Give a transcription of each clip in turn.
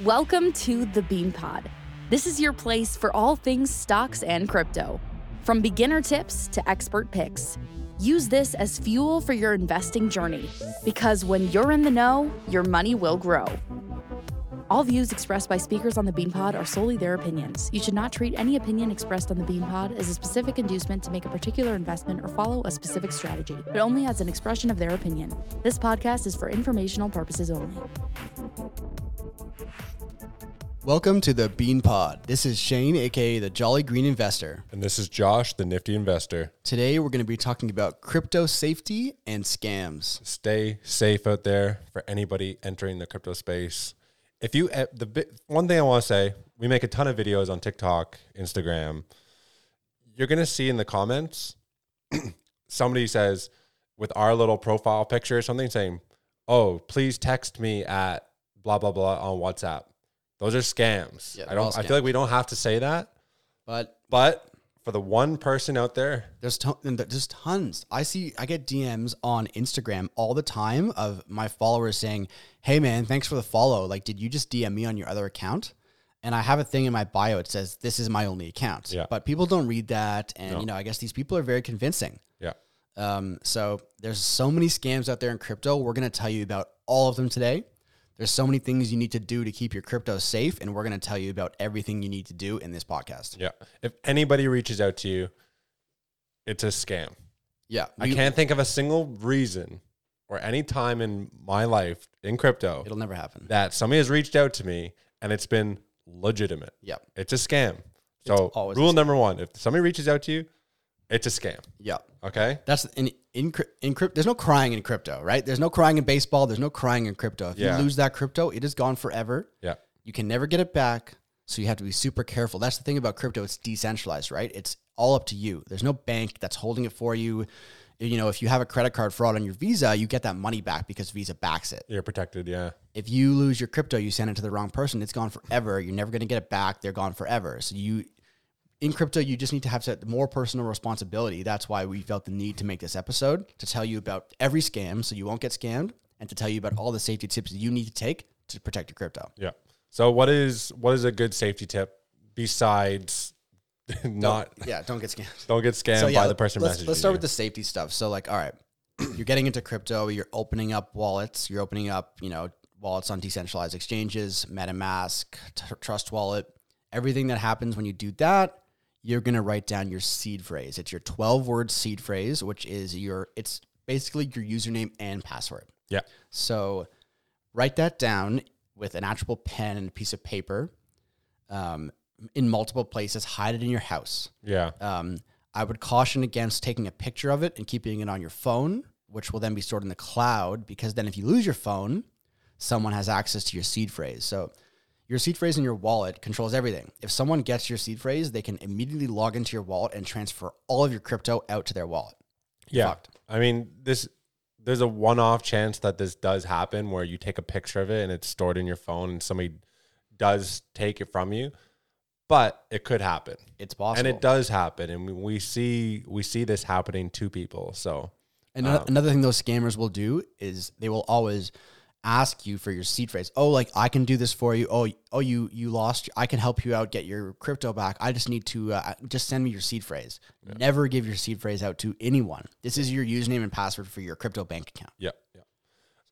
Welcome to the Bean Pod. This is your place for all things stocks and crypto. From beginner tips to expert picks, use this as fuel for your investing journey because when you're in the know, your money will grow. All views expressed by speakers on the BeanPod are solely their opinions. You should not treat any opinion expressed on the BeanPod as a specific inducement to make a particular investment or follow a specific strategy, but only as an expression of their opinion. This podcast is for informational purposes only. Welcome to the Bean Pod. This is Shane, aka the Jolly Green Investor. And this is Josh, the nifty investor. Today we're going to be talking about crypto safety and scams. Stay safe out there for anybody entering the crypto space. If you eh, the one thing I want to say, we make a ton of videos on TikTok, Instagram. You're gonna see in the comments, somebody says with our little profile picture, or something saying, "Oh, please text me at blah blah blah on WhatsApp." Those are scams. Yeah, I don't. I feel like we don't have to say that, But but for the one person out there, there's ton- there's tons. I see I get DMs on Instagram all the time of my followers saying, "Hey man, thanks for the follow. Like did you just DM me on your other account?" And I have a thing in my bio it says this is my only account. Yeah. But people don't read that and No. you know, I guess these people are very convincing. yeah, Um, so there's so many scams out there in crypto. We're going to tell you about all of them today. There's so many things you need to do to keep your crypto safe, and we're going to tell you about everything you need to do in this podcast. yeah. If anybody reaches out to you, it's a scam. Yeah, I can't think of a single reason or any time in my life in crypto It'll never happen. that somebody has reached out to me and it's been legitimate. Yeah, It's a scam. So rule number one: if somebody reaches out to you, it's a scam. yeah. Okay. That's in in in crypto. There's no crying in crypto, right? There's no crying in baseball. There's no crying in crypto. If Yeah. you lose that crypto, it is gone forever. Yeah. You can never get it back. So you have to be super careful. That's the thing about crypto. It's decentralized, right? It's all up to you. There's no bank that's holding it for you. You know, if you have a credit card fraud on your Visa, you get that money back because Visa backs it. You're protected. Yeah. If you lose your crypto, you send it to the wrong person, it's gone forever. You're never going to get it back. They're gone forever. So you in crypto, you just need to have set more personal responsibility. That's why we felt the need to make this episode to tell you about every scam so you won't get scammed and to tell you about all the safety tips you need to take to protect your crypto. Yeah. So what is what is a good safety tip besides not Yeah, don't get scammed. don't get scammed by the person let's, let's start you. with the safety stuff. So, like, all right, you're getting into crypto, you're opening up wallets, you're opening up, you know, wallets on decentralized exchanges, MetaMask, Tr- Trust Wallet, everything that happens when you do that. You're gonna write down your seed phrase. It's your 12 word seed phrase, which is your. It's basically your username and password. Yeah. So, write that down with an actual pen and a piece of paper, um, in multiple places. Hide it in your house. Yeah. Um, I would caution against taking a picture of it and keeping it on your phone, which will then be stored in the cloud. Because then, if you lose your phone, someone has access to your seed phrase. So, your seed phrase in your wallet controls everything. If someone gets your seed phrase, they can immediately log into your wallet and transfer all of your crypto out to their wallet. Yeah. fucked. I mean, this there's a one-off chance that this does happen where you take a picture of it and it's stored in your phone and somebody does take it from you. But it could happen. It's possible. And it does happen and we- we see we see this happening to people. So, And Um, another thing those scammers will do is they will always ask you for your seed phrase. Oh, like I can do this for you. Oh, oh, you you lost. I can help you out get your crypto back. I just need to uh, just send me your seed phrase. Never give your seed phrase out to anyone. This is your username and password for your crypto bank account. yeah. Yeah.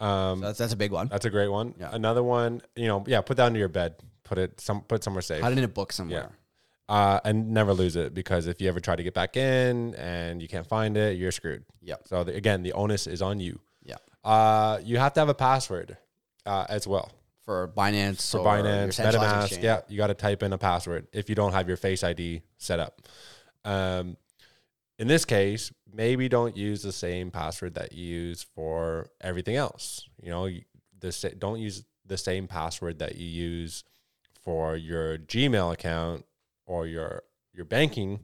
Um So that's that's a big one. that's a great one. Yeah. Another one, you know, yeah, put that under your bed. Put it some put somewhere safe. Hide it in a book somewhere. uh, and never lose it because if you ever try to get back in and you can't find it, you're screwed. Yeah. So the, again, the onus is on you. Uh, you have to have a password uh, as well For Binance for or Binance, MetaMask. exchange. Yeah, you got to type in a password if you don't have your Face ID set up. Um, in this case, maybe don't use the same password that you use for everything else. You know, the don't use the same password that you use for your Gmail account or your your banking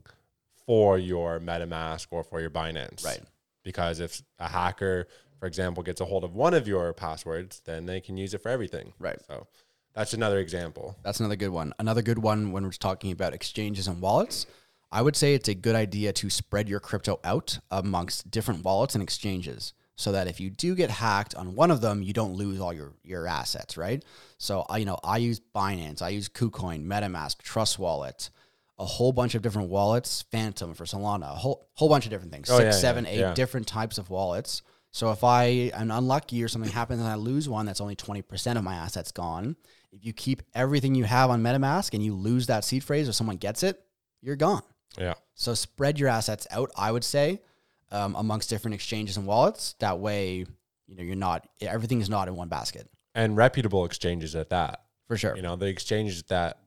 for your MetaMask or for your Binance. Right. Because if a hacker, for example, gets a hold of one of your passwords, then they can use it for everything. Right. So that's another example. That's another good one. Another good one when we're talking about exchanges and wallets. I would say it's a good idea to spread your crypto out amongst different wallets and exchanges. so that if you do get hacked on one of them, you don't lose all your your assets, right? So I you know I use Binance, I use KuCoin, MetaMask, Trust Wallet, a whole bunch of different wallets, Phantom for Solana, a whole whole bunch of different things, Oh, six, yeah, yeah, eight yeah. different types of wallets. So if I am unlucky or something happens and I lose one, that's only twenty percent of my assets gone. If you keep everything you have on MetaMask and you lose that seed phrase or someone gets it, you're gone. Yeah. So spread your assets out, I would say, um, amongst different exchanges and wallets. That way, you know, you're not everything is not in one basket And reputable exchanges at that. for sure. You know, the exchanges that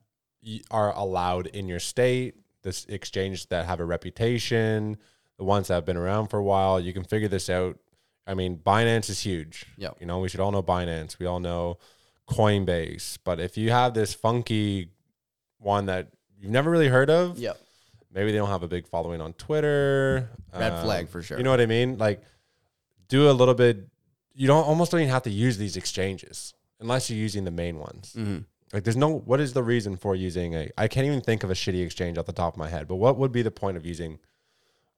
are allowed in your state, this exchanges that have a reputation, the ones that have been around for a while, you can figure this out. I mean, Binance is huge. Yep. You know, we should all know Binance. We all know Coinbase. But if you have this funky one that you've never really heard of, Yep. maybe they don't have a big following on Twitter. Red um, flag for sure. You know what I mean? Like, do a little bit. You don't almost don't even have to use these exchanges unless you're using the main ones. hmm Like, there's no. What is the reason for using a? I can't even think of a shitty exchange off the top of my head. But what would be the point of using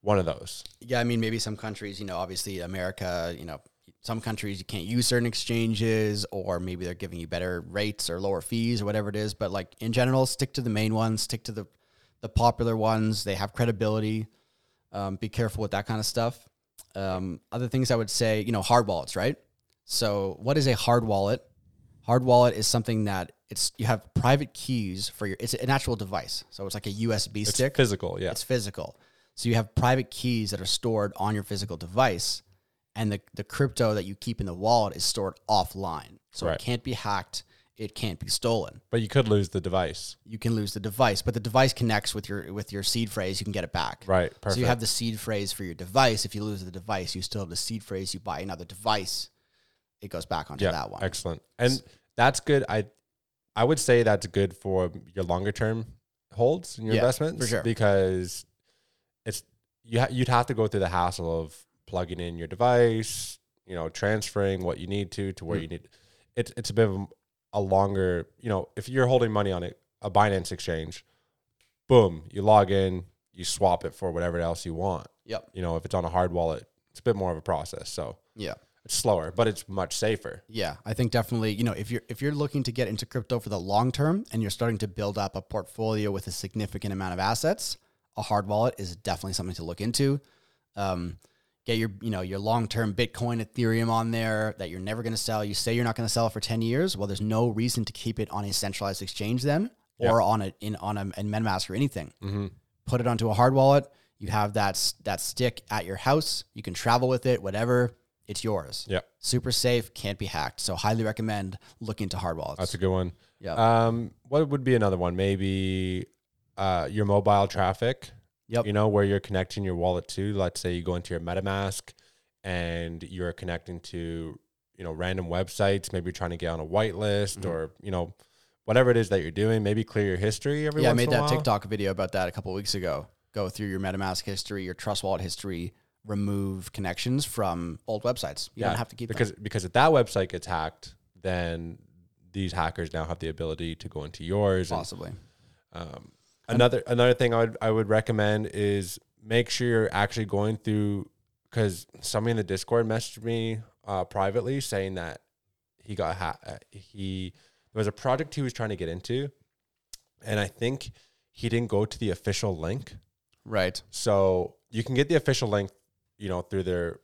one of those? Yeah, I mean, maybe some countries, you know, obviously America, you know, some countries you can't use certain exchanges, or maybe they're giving you better rates or lower fees or whatever it is. But like in general, stick to the main ones, stick to the the popular ones. They have credibility. Um, be careful with that kind of stuff. Um, other things I would say, you know, hard wallets, right? So, what is a hard wallet? Hard wallet is something that it's you have private keys for your. It's an actual device, so it's like a USB It's stick. physical. Yeah. It's physical. So you have private keys that are stored on your physical device, and the, the crypto that you keep in the wallet is stored offline. So Right. it can't be hacked. It can't be stolen. But you could lose the device. You can lose the device, but the device connects with your with your seed phrase. You can get it back. Right. Perfect. So you have the seed phrase for your device. If you lose the device, you still have the seed phrase. You buy another device, it goes back onto yeah. that one. Excellent. And that's good. I I would say that's good for your longer term holds in your Yeah, investments for sure. because it's you ha- you'd have to go through the hassle of plugging in your device, you know, transferring what you need to to where Mm. you need. It's it's a bit of a, a longer, you know, if you're holding money on a, a Binance exchange, boom, you log in, you swap it for whatever else you want. Yep. You know, if it's on a hard wallet, it's a bit more of a process. So Yeah. it's slower, but it's much safer. Yeah, I think definitely, you know, if you're if you're looking to get into crypto for the long term and you're starting to build up a portfolio with a significant amount of assets, a hard wallet is definitely something to look into. Um, get your, you know, your long term Bitcoin, Ethereum on there that you're never going to sell. You say you're not going to sell it for ten years. Well, there's no reason to keep it on a centralized exchange then, or on a in on a in MetaMask or anything. Mm-hmm. Put it onto a hard wallet. You have that that stick at your house. You can travel with it, whatever. It's yours Yeah. super safe, can't be hacked. So highly recommend looking to hard wallets. That's a good one. yeah. Um, what would be another one? Maybe uh, your mobile traffic. Yep. You know where you're connecting your wallet to. Let's say you go into your MetaMask and you're connecting to you know random websites. Maybe you're trying to get on a whitelist Mhm. or you know whatever it is that you're doing. Maybe clear your history every yeah, I made that while. TikTok video about that a couple weeks ago. Go through your MetaMask history, your Trust Wallet history, remove connections from old websites. You don't have to keep them. because because if that website gets hacked, then these hackers now have the ability to go into yours and possibly. Um, another another thing I would I would recommend is make sure you're actually going through because somebody in the Discord messaged me uh, privately saying that he got ha- uh, he there was a project he was trying to get into, and I think he didn't go to the official link. Right. So you can get the official link, you know, through their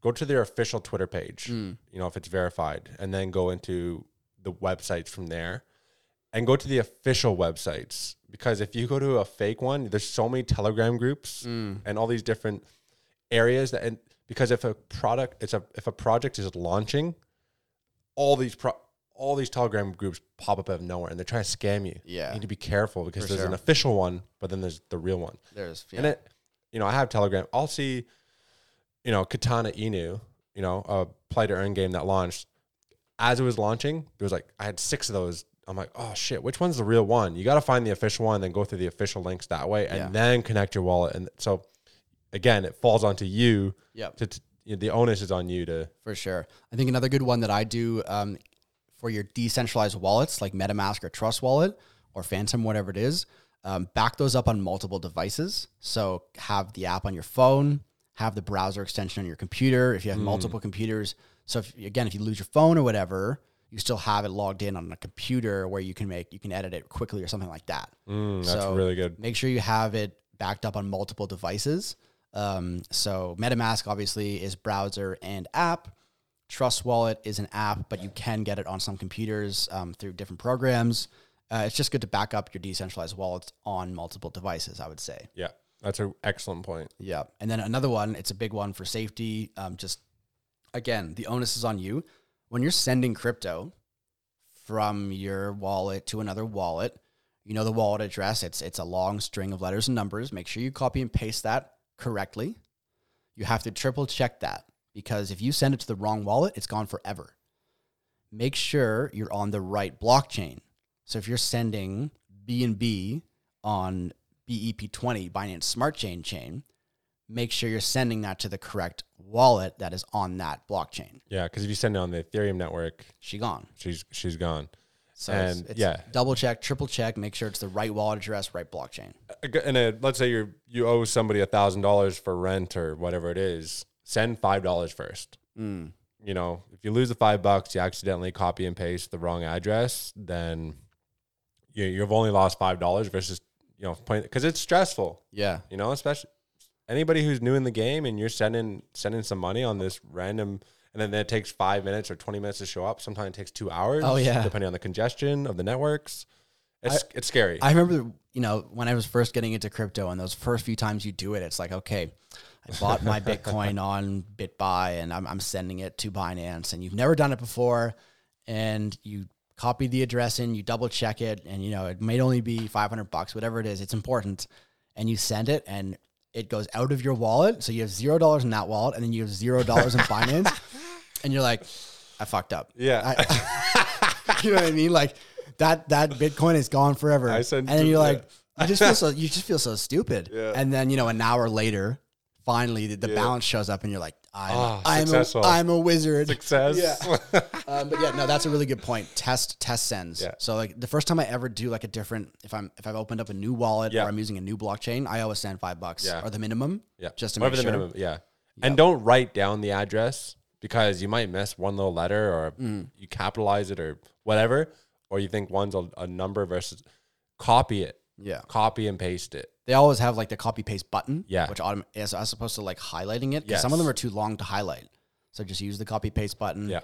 go to their official Twitter page Mm. you know, if it's verified, and then go into the websites from there and go to the official websites. Because if you go to a fake one, there's so many Telegram groups Mm. and all these different areas that, and because if a product, it's a, if a project is launching, all these pro, all these Telegram groups pop up out of nowhere and they're trying to scam you. Yeah. You need to be careful because For there's sure. an official one, but then there's the real one. There's yeah. And it, you know, I have Telegram. I'll see, you know, Katana Inu, you know, a play to earn game that launched. As it was launching, there was like I had six of those. I'm like, oh shit, which one's the real one? You got to find the official one, then go through the official links that way, and Yeah. then connect your wallet. And so, again, it falls onto you. Yep. To, to you know, the onus is on you to. For sure. I think another good one that I do um, for your decentralized wallets like MetaMask or Trust Wallet or Phantom, whatever it is, um, back those up on multiple devices. So have the app on your phone, have the browser extension on your computer. If you have multiple computers, so if, again, if you lose your phone or whatever, you still have it logged in on a computer where you can make you can edit it quickly or something like that. Mm, that's So- really good. Make sure you have it backed up on multiple devices. Um, so MetaMask obviously is browser and app. Trust Wallet is an app, but you can get it on some computers um, through different programs. Uh, it's just good to back up your decentralized wallets on multiple devices. I would say. Yeah, that's an excellent point. Yeah. And then another one, it's a big one for safety. Um, just again, the onus is on you. When you're sending crypto from your wallet to another wallet, you know the wallet address. It's it's a long string of letters and numbers. Make sure you copy and paste that correctly. You have to triple check that because if you send it to the wrong wallet, it's gone forever. Make sure you're on the right blockchain. So if you're sending BNB on BEP20 Binance Smart Chain chain, make sure you're sending that to the correct wallet that is on that blockchain. Yeah, because if you send it on the Ethereum network, She gone. she's she's gone. So And, it's yeah. double check, triple check, make sure it's the right wallet address, right blockchain. and uh, let's say you you owe somebody a thousand dollars for rent or whatever it is, send five dollars first. Mm. You know, if you lose the five bucks, you accidentally copy and paste the wrong address, then you you've only lost five dollars versus you know because it's stressful. Yeah. You know, especially anybody who's new in the game and you're sending sending some money on this random. And then it takes five minutes or twenty minutes to show up. Sometimes it takes two hours. Oh, yeah. depending on the congestion of the networks. It's it's scary. I remember, you know, when I was first getting into crypto and those first few times you do it, it's like, okay, I bought my Bitcoin on BitBuy and I'm, I'm sending it to Binance and you've never done it before and you copy the address in, you double check it and, you know, it may only be 500 bucks, whatever it is, it's important. And you send it and it goes out of your wallet. So you have zero dollars in that wallet and then you have zero dollars in Binance, and you're like, I fucked up. yeah, I, you know what I mean? Like that that Bitcoin is gone forever. I sent and then you're like, you just feel so you just feel so stupid. Yeah. And then you know, an hour later, finally the, the Yeah. balance shows up, and you're like, I'm Ah, I'm successful. a, I'm a wizard. success. Yeah. Um, but yeah, no, that's a really good point. Test test sends. Yeah. So like the first time I ever do like a different, if I'm if I've opened up a new wallet Yeah. or I'm using a new blockchain, I always send five bucks Yeah. or the minimum. Yeah. Just to Whatever make the sure. minimum. Yeah. And don't write down the address because you might miss one little letter or Mm. you capitalize it or whatever, or you think one's a, a number versus copy it, Yeah. copy and paste it. They always have like the copy paste button. Yeah. Which autom- is as opposed to like highlighting it. Because some of them are too long to highlight. So just use the copy paste button. Yeah.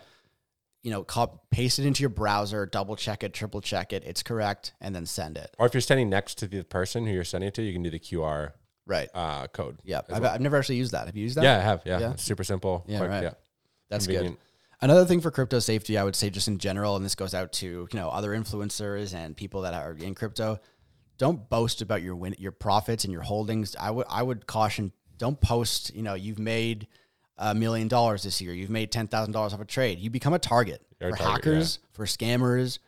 You know, cop- paste it into your browser, double check it, triple check it. It's correct, and then send it. Or if you're standing next to the person who you're sending it to, you can do the QR Right. uh, code. Yeah. I've. I've never actually used that. Have you used that? yeah, I have. Yeah. Yeah. It's super simple. Yeah, quick, right. Yeah. That's Convenient. good. Another thing for crypto safety, I would say, just in general, and this goes out to you know other influencers and people that are in crypto. Don't boast about your win, your profits and your holdings. I would I would caution. Don't post. You know, you've made a million dollars this year. You've made ten thousand dollars off a trade. You become a target You're a for target, hackers, for scammers,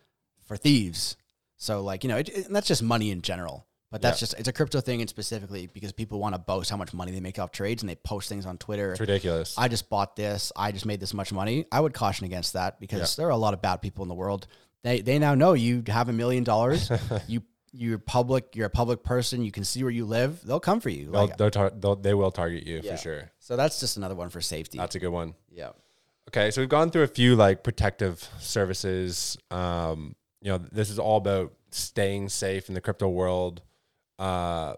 for thieves. So like you know, it, it- and that's just money in general. But that's Yeah. just it's a crypto thing, and specifically because people want to boast how much money they make off trades, and they post things on Twitter. It's ridiculous. I just bought this. I just made this much money. I would caution against that because there are a lot of bad people in the world. They they now know you have a million dollars. You you're public. You're a public person. You can see where you live. They'll come for you. they'll, Like, they'll tar- they'll, they will target you Yeah. for sure. so that's just another one for safety. That's a good one. yeah. Okay, so we've gone through a few like protective services. Um, you know, this is all about staying safe in the crypto world. Uh,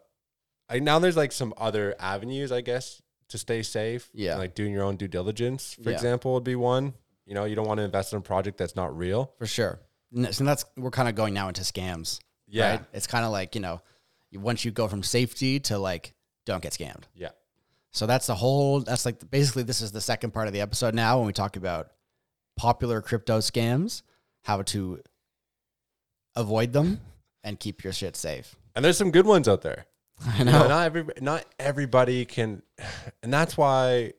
I, now there's like some other avenues, I guess, to stay safe. Yeah. like doing your own due diligence, for Yeah. example, would be one. You know, you don't want to invest in a project that's not real. for sure. And so that's we're kind of going now into scams. Yeah, right? It's kind of like you know, once you go from safety to like don't get scammed. yeah, So that's the whole. That's like basically this is the second part of the episode now when we talk about popular crypto scams, how to avoid them and keep your shit safe. and there's some good ones out there. I You know. know, not every not everybody can, and that's why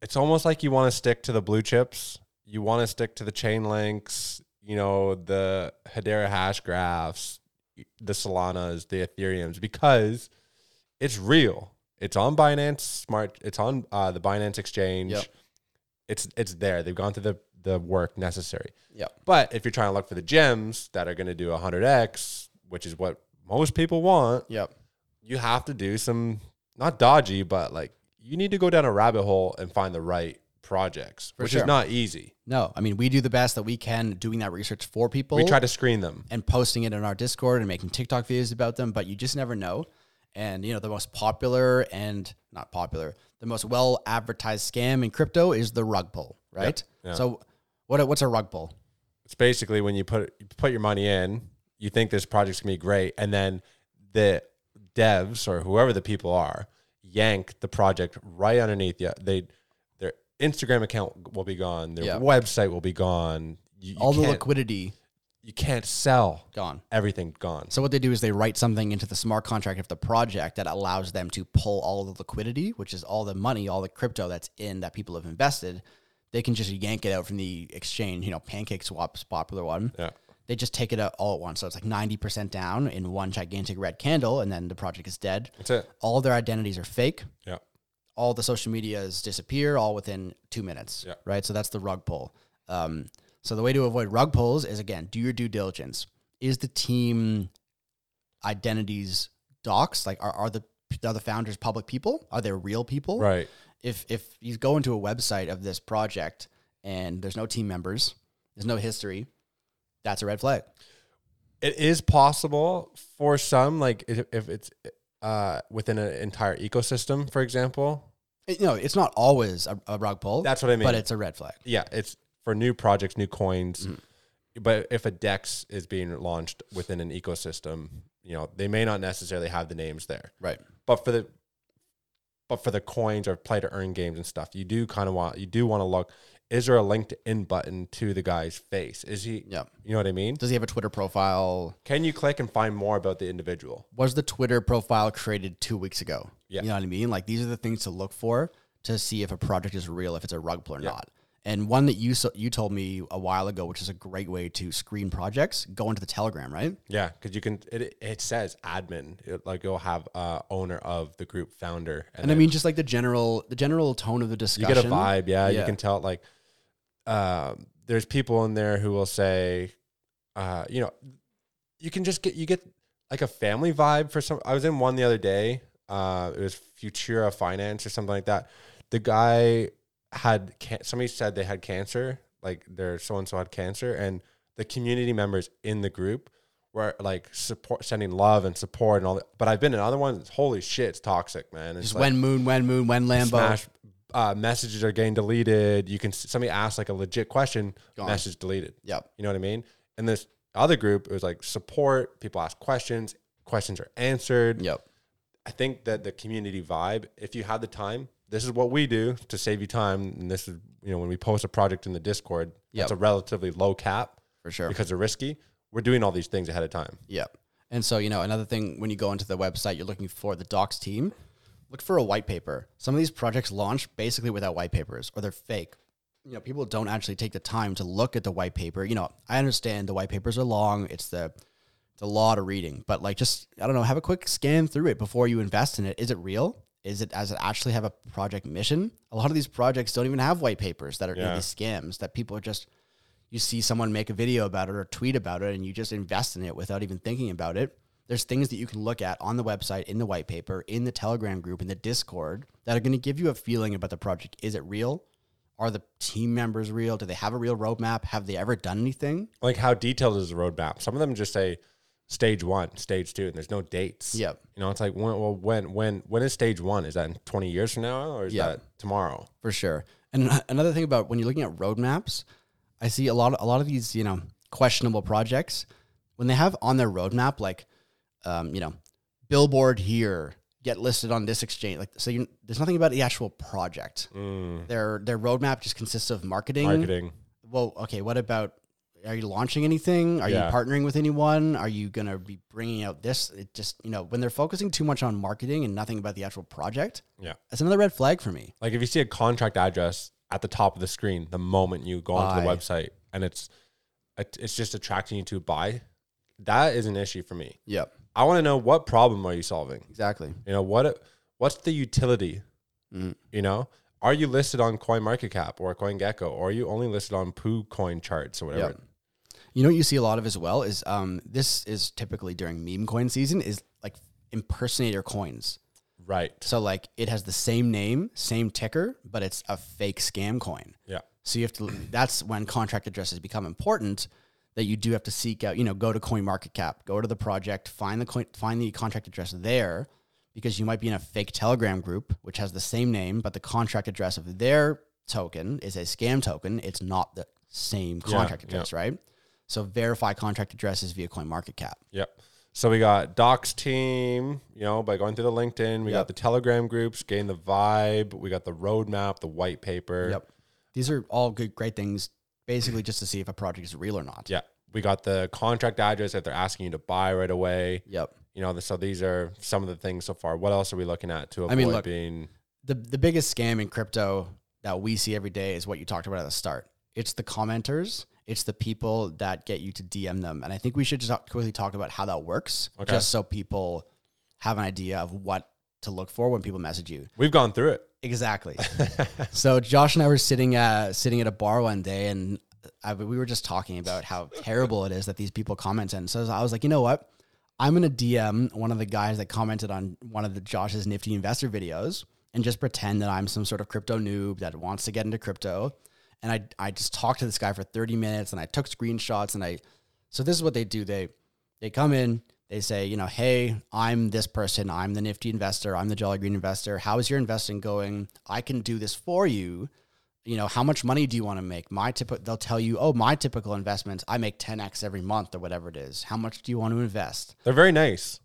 it's almost like you want to stick to the blue chips. You want to stick to the Chainlinks. You know, the Hedera Hashgraphs, the Solanas, the Ethereums, because it's real. It's on Binance Smart. It's on uh, the Binance Exchange. Yep. It's it's there. They've gone through the the work necessary. Yep. But if you're trying to look for the gems that are going to do 100x, which is what most people want, Yep. you have to do some not dodgy, but like you need to go down a rabbit hole and find the right projects, which sure. is not easy. No, I mean we do the best that we can doing that research for people. We try to screen them. and posting it in our Discord and making TikTok videos about them, but you just never know. And you know, the most popular and not popular, the most well advertised scam in crypto is the rug pull, right? yeah. So what what's a rug pull? It's basically when you put you put your money in, you think this project's gonna be great, and then the devs or whoever the people are yank the project right underneath you. They Instagram account will be gone, their Yeah. website will be gone. You, you All the can't- liquidity you can't sell gone. everything gone. So what they do is they write something into the smart contract of the project that allows them to pull all the liquidity, which is all the money, all the crypto that's in that people have invested. They can just yank it out from the exchange. You know, PancakeSwap's popular one. Yeah. They just take it out all at once. So it's like ninety percent down in one gigantic red candle, and then the project is dead. That's it. All their identities are fake. Yeah. All the social medias disappear all within two minutes. Yeah. Right. So that's the rug pull. Um, so the way to avoid rug pulls is again, do your due diligence. Is the team identities doxed? Like are, are the are the founders public people? Are they real people? Right. If if you go into a website of this project and there's no team members, there's no history, that's a red flag. It is possible for some, like if, if it's uh, within an entire ecosystem, for example. It- you know, it's not always a, a rug pull. That's what I mean. But it's a red flag. yeah, it's for new projects, new coins. Mm-hmm. But if a DEX is being launched within an ecosystem, you know, they may not necessarily have the names there. Right. But for the but for the coins or play to earn games and stuff, you do kind of want you do want to look. Is there a LinkedIn button to the guy's face? Is he? Yeah. You know what I mean? Does he have a Twitter profile? Can you click and find more about the individual? Was the Twitter profile created two weeks ago? Yeah. You know what I mean? Like these are the things to look for to see if a project is real, if it's a rug pull or not. And one that you so, you told me a while ago, which is a great way to screen projects, go into the Telegram, right? Yeah, because you can. It, it says admin, It- like you'll have uh, owner of the group, founder, And I mean, just like the general the general tone of the discussion. you get a vibe. Yeah, you can tell. Like, um, there's people in there who will say, uh, you know, you can just get you get like a family vibe for some. I was in one the other day. Uh, it was Futura Finance or something like that. The guy had can- somebody said they had cancer, like their so and so had cancer, and the community members in the group were like support, sending love and support and all that. But I've been in other ones. Holy shit, it's toxic, man. It's Just like, when moon, when moon, when Lambo. smash uh, messages are getting deleted. You can somebody ask like a legit question, Gone. message deleted. Yep. You know what I mean? And this other group, it was like support. People ask questions. Questions are answered. Yep. I think that the community vibe, if you have the time, this is what we do to save you time. And this is, you know, when we post a project in the Discord, Yep. it's a relatively low cap For sure. because they're risky. We're doing all these things ahead of time. Yep. And so, you know, another thing when you go into the website, you're looking for the doxed team, look for a white paper. Some of these projects launch basically without white papers or they're fake. You know, people don't actually take the time to look at the white paper. You know, I understand the white papers are long, it's the it's a lot of reading, but like just I don't know, have a quick scan through it before you invest in it. Is it real? Is it does it actually have a project mission? A lot of these projects don't even have white papers that are Yeah. these scams that people are just you see someone make a video about it or tweet about it and you just invest in it without even thinking about it. There's things that you can look at on the website, in the white paper, in the Telegram group, in the Discord that are going to give you a feeling about the project. Is it real? Are the team members real? Do they have a real roadmap? Have they ever done anything? Like how detailed is the roadmap? Some of them just say stage one, stage two, and there's no dates. Yep. You know, it's like when well when when when is stage one? Is that in twenty years from now or is Yeah. that tomorrow? for sure. And another thing about when you're looking at roadmaps, I see a lot of a lot of these you know questionable projects when they have on their roadmap like, um, you know, billboard here, get listed on this exchange. Like, so you, there's nothing about the actual project. Their their roadmap just consists of marketing. Mm. Marketing. Well, okay. What about? Are you launching anything? Are Yeah. you partnering with anyone? Are you gonna be bringing out this? It just you know when they're focusing too much on marketing and nothing about the actual project. Yeah. That's another red flag for me. Like if you see a contract address at the top of the screen the moment you go onto the website and it's it's just attracting you to buy, that is an issue for me. Yep. I want to know what problem are you solving? Exactly. You know, what what's the utility? Mm. You know, are you listed on CoinMarketCap or CoinGecko or are you only listed on PooCoin charts or whatever? Yep. You know what you see a lot of as well is um this is typically during meme coin season is like impersonator coins. Right. So like it has the same name, same ticker, but it's a fake scam coin. Yeah. So you have to. That's when contract addresses become important. That you do have to seek out. You know, go to CoinMarketCap, go to the project, find the coin, find the contract address there, because you might be in a fake Telegram group which has the same name, but the contract address of their token is a scam token. It's not the same contract yeah. address, right? So verify contract addresses via CoinMarketCap. Yep. So we got doxed team, you know, by going through the LinkedIn. We Yep. got the Telegram groups, gain the vibe. We got the roadmap, the white paper. Yep. These are all good, great things, basically just to see if a project is real or not. Yeah. We got the contract address if they're asking you to buy right away. Yep. You know, so these are some of the things so far. What else are we looking at to avoid I mean, look, being the the biggest scam in crypto that we see every day is what you talked about at the start. It's the commenters. It's the people that get you to DM them, and I think we should just quickly talk about how that works, Okay. just so people have an idea of what to look for when people message you. we've gone through it. Exactly. so Josh and I were sitting at sitting at a bar one day, and I, we were just talking about how terrible it is that these people comment. And so I was like, you know what? I'm gonna DM one of the guys that commented on one of the Josh's nifty investor videos and just pretend that I'm some sort of crypto noob that wants to get into crypto. And I I just talked to this guy for 30 minutes, and I took screenshots, and I. So this is what they do. They they come in, they say, you know, hey, I'm this person, I'm the nifty investor, I'm the Jolly Green investor. How is your investing going? I can do this for you. You know, how much money do you want to make? My typical, they'll tell you, oh, my typical investments, I make 10x every month or whatever it is. How much do you want to invest? They're very nice.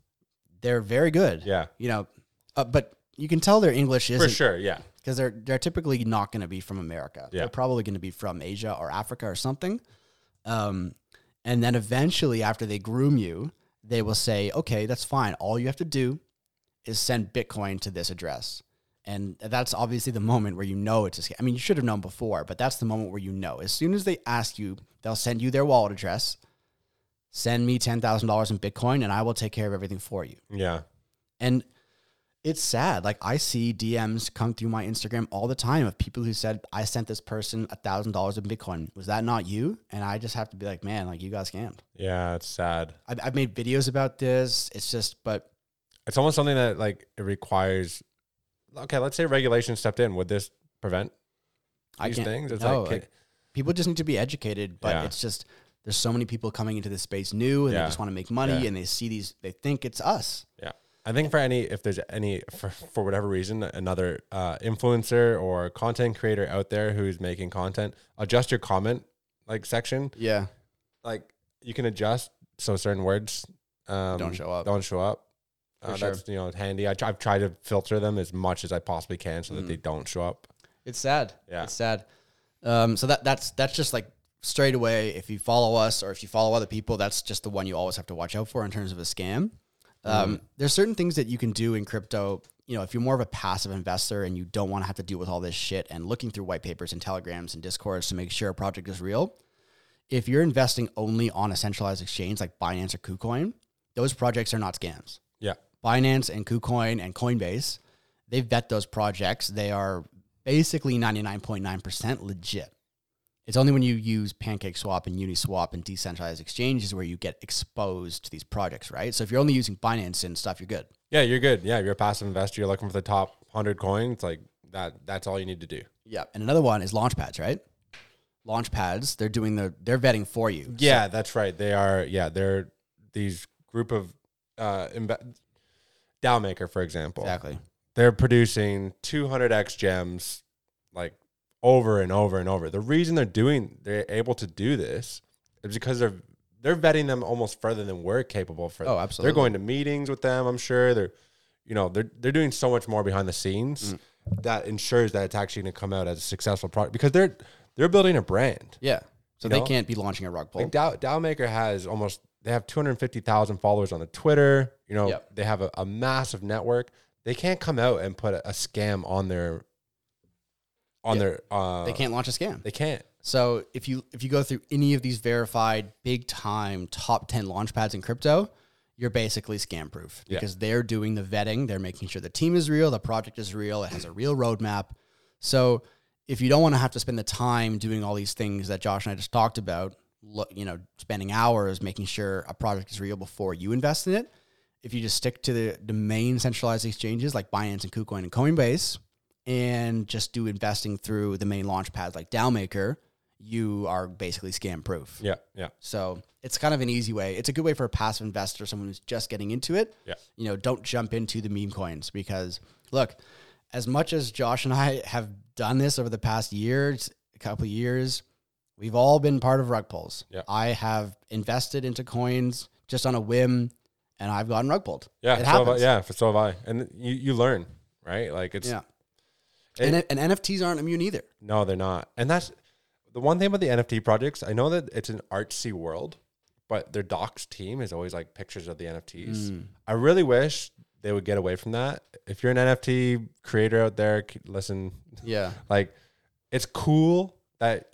They're very good. Yeah. You know, uh, but you can tell their English isn't For sure. Yeah. because they're they're typically not going to be from America. Yeah. They're probably going to be from Asia or Africa or something. Um, and then eventually, after they groom you, they will say, "Okay, that's fine. All you have to do is send Bitcoin to this address." And that's obviously the moment where you know it's a scam. I mean, you should have known before, but that's the moment where you know. As soon as they ask you, they'll send you their wallet address. Send me ten thousand dollars in Bitcoin, and I will take care of everything for you. Yeah. And it's sad. Like I see DMs come through my Instagram all the time of people who said, I sent this person a thousand dollars in Bitcoin. Was that not you? And I just have to be like, man, like you got scammed. Yeah. It's sad. I've, I've made videos about this. It's just, but It's almost something that like it requires. Okay, let's say regulation stepped in. Would this prevent these things? It's no, like I- people just need to be educated. But Yeah. it's just there's so many people coming into this space new, and Yeah. they just want to make money, Yeah. and they see these, they think it's us. Yeah. I think for any, if there's any, for, for whatever reason, another uh, influencer or content creator out there who's making content, adjust your comment like section. Yeah, Like you can adjust so certain words um, Don't show up. Don't show up. Uh, sure. That's you know handy. I try, I've tried to filter them as much as I possibly can so that Mm. they don't show up. It's sad. Yeah. It's sad. Um, so that that's that's just like straight away. If you follow us or if you follow other people, that's just the one you always have to watch out for in terms of a scam. Um, There's certain things that you can do in crypto. You know, if you're more of a passive investor and you don't want to have to deal with all this shit and looking through white papers and telegrams and discords to make sure a project is real. If you're investing only on a centralized exchange like Binance or KuCoin, those projects are not scams. Yeah. Binance and KuCoin and Coinbase, they vet those projects. They are basically 99.9% legit. It's only when you use PancakeSwap and Uniswap and decentralized exchanges where you get exposed to these projects, right? So if you're only using Binance and stuff, you're good. Yeah, you're good. Yeah, if you're a passive investor, you're looking for the top hundred coins. Like that. That's all you need to do. Yeah. And another one is Launchpads, right? Launchpads, they're doing the they're vetting for you. Yeah, that's right. They are. Yeah, they're these group of uh, imbe- DAO Maker, for example. Exactly. They're producing 200x gems like over and over and over. The reason they're doing, they're able to do this, is because they're they're vetting them almost further than we're capable for. Oh, absolutely. They're going to meetings with them. I'm sure they're, you know, they're they're doing so much more behind the scenes Mm. that ensures that it's actually going to come out as a successful product because they're they're building a brand. Yeah. So You they know? can't be launching a rug pull. Like DAO, DAO Maker has almost they have 250,000 followers on the Twitter. You know, Yep. they have a, a massive network. They can't come out and put a, a scam on their on Yeah. their uh they can't launch a scam. they can't. So if you if you go through any of these verified big time top 10 launchpads in crypto, you're basically scam proof Yeah. because they're doing the vetting, they're making sure the team is real, the project is real, it has a real roadmap. So if you don't want to have to spend the time doing all these things that Josh and I just talked about, look, you know, spending hours making sure a project is real before you invest in it, if you just stick to the, the main centralized exchanges like Binance and KuCoin and Coinbase and just do investing through the main launch pads like DAO Maker, you are basically scam proof. Yeah, yeah, So it's kind of an easy way. It's a good way for a passive investor, someone who's just getting into it. Yeah. You know, don't jump into the meme coins because look, as much as Josh and I have done this over the past years, a couple of years, we've all been part of rug pulls. Yeah. I have invested into coins just on a whim and I've gotten rug pulled. yeah. It so have I, happens. yeah, so have I. And you you learn, right? Like it's Yeah. And, and NFTs aren't immune either. No, they're not. And that's the one thing about the NFT projects. I know that it's an artsy world, but their doxed team is always like pictures of the NFTs. Mm. I really wish they would get away from that. If you're an NFT creator out there, listen, Yeah. like it's cool that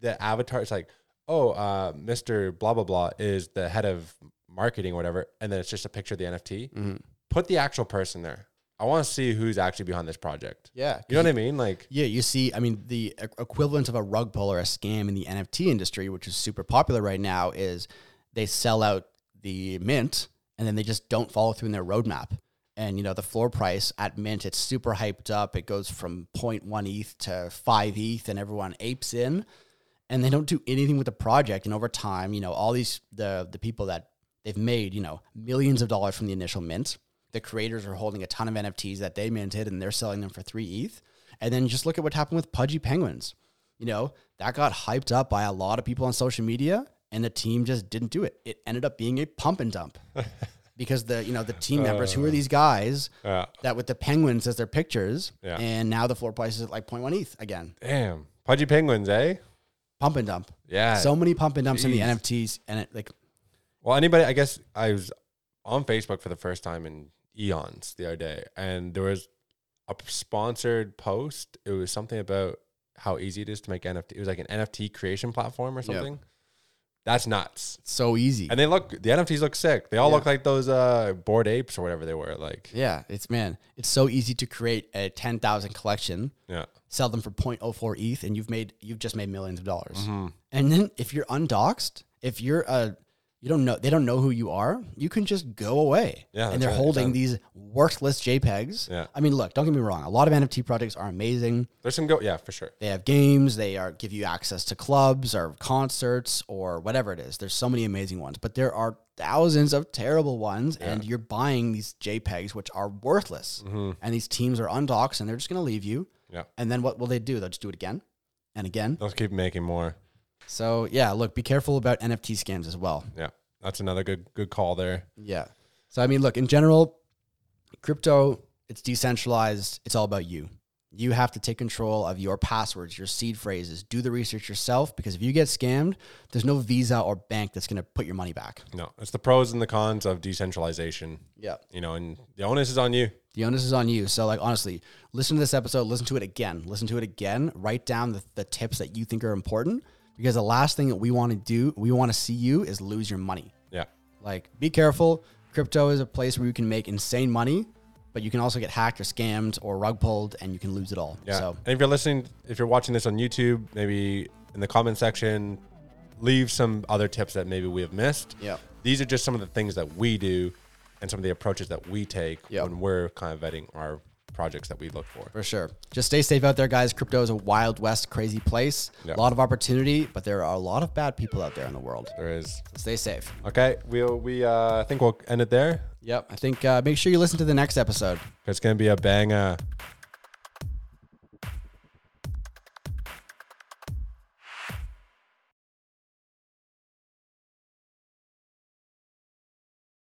the avatar is like, oh, uh, Mr. Blah blah blah is the head of marketing or whatever, and then it's just a picture of the NFT. Mhm. Put the actual person there. I want to see who's actually behind this project. Yeah. You know what I mean? Like, Yeah, you see, I mean, the equivalent of a rug pull or a scam in the NFT industry, which is super popular right now, is they sell out the mint and then they just don't follow through in their roadmap. And you know, the floor price at mint, it's super hyped up. It goes from 0.1 ETH to 5 ETH, and everyone apes in. And they don't do anything with the project. And over time, you know, all these the the people that they've made, you know, millions of dollars from the initial mint. The creators are holding a ton of NFTs that they minted and they're selling them for three ETH. And then just look at what happened with Pudgy Penguins. You know, that got hyped up by a lot of people on social media and the team just didn't do it. It ended up being a pump and dump. because the, you know, the team members, who are these guys uh, that with the penguins as their pictures, Yeah. and now the floor price is at like 0.1 ETH again. damn, pudgy penguins, eh? Pump and dump. Yeah. so many pump and dumps in the NFTs and it like Well, anybody, I guess I was on Facebook for the first time in eons the other day, and there was a sponsored post. It was something about how easy it is to make NFT. It was like an NFT creation platform or Yep. something. That's nuts. so easy. And they look, the NFTs look sick. They all Yeah. look like those uh, bored apes or whatever they were. Like, Yeah, it's man, it's so easy to create a 10,000 collection, yeah. sell them for 0.04 ETH and you've made you've just made millions of dollars. Mm-hmm. And then if you're undoxed, if you're a you don't know they don't know who you are, you can just go away. Yeah, and they're right, holding exactly. these worthless JPEGs. Yeah. I mean, look, don't get me wrong. A lot of NFT projects are amazing. There's some go, yeah, for sure. They have games, they are give you access to clubs or concerts or whatever it is. There's so many amazing ones, but there are thousands of terrible ones and you're buying these JPEGs which are worthless. Mm-hmm. And these teams are undoxed and they're just going to leave you. Yeah. And then what will they do? They'll just do it again and again. they'll keep making more. So, yeah, look, be careful about NFT scams as well. Yeah. That's another good, good call there. Yeah. So I mean, look, in general, crypto, it's decentralized. It's all about you. You have to take control of your passwords, your seed phrases. Do the research yourself because if you get scammed, there's no Visa or bank that's going to put your money back. No, it's the pros and the cons of decentralization, Yeah. you know, and the onus is on you. The onus is on you. So, like, honestly, listen to this episode, listen to it again, listen to it again, write down the, the tips that you think are important because the last thing that we want to do, we want to see you is lose your money. Yeah. Like, be careful. Crypto is a place where you can make insane money, but you can also get hacked or scammed or rug pulled and you can lose it all. Yeah. So, And if you're listening, if you're watching this on YouTube, maybe in the comment section, leave some other tips that maybe we have missed. Yeah. These are just some of the things that we do and some of the approaches that we take Yeah. when we're kind of vetting our projects that we look for. for sure. Just stay safe out there, guys. Crypto is a wild west, crazy place. Yeah. A lot of opportunity, but there are a lot of bad people out there in the world. There is. Stay safe. Okay. We'll, we, uh, I think we'll end it there. Yep. I think uh, make sure you listen to the next episode. It's going to be a banger.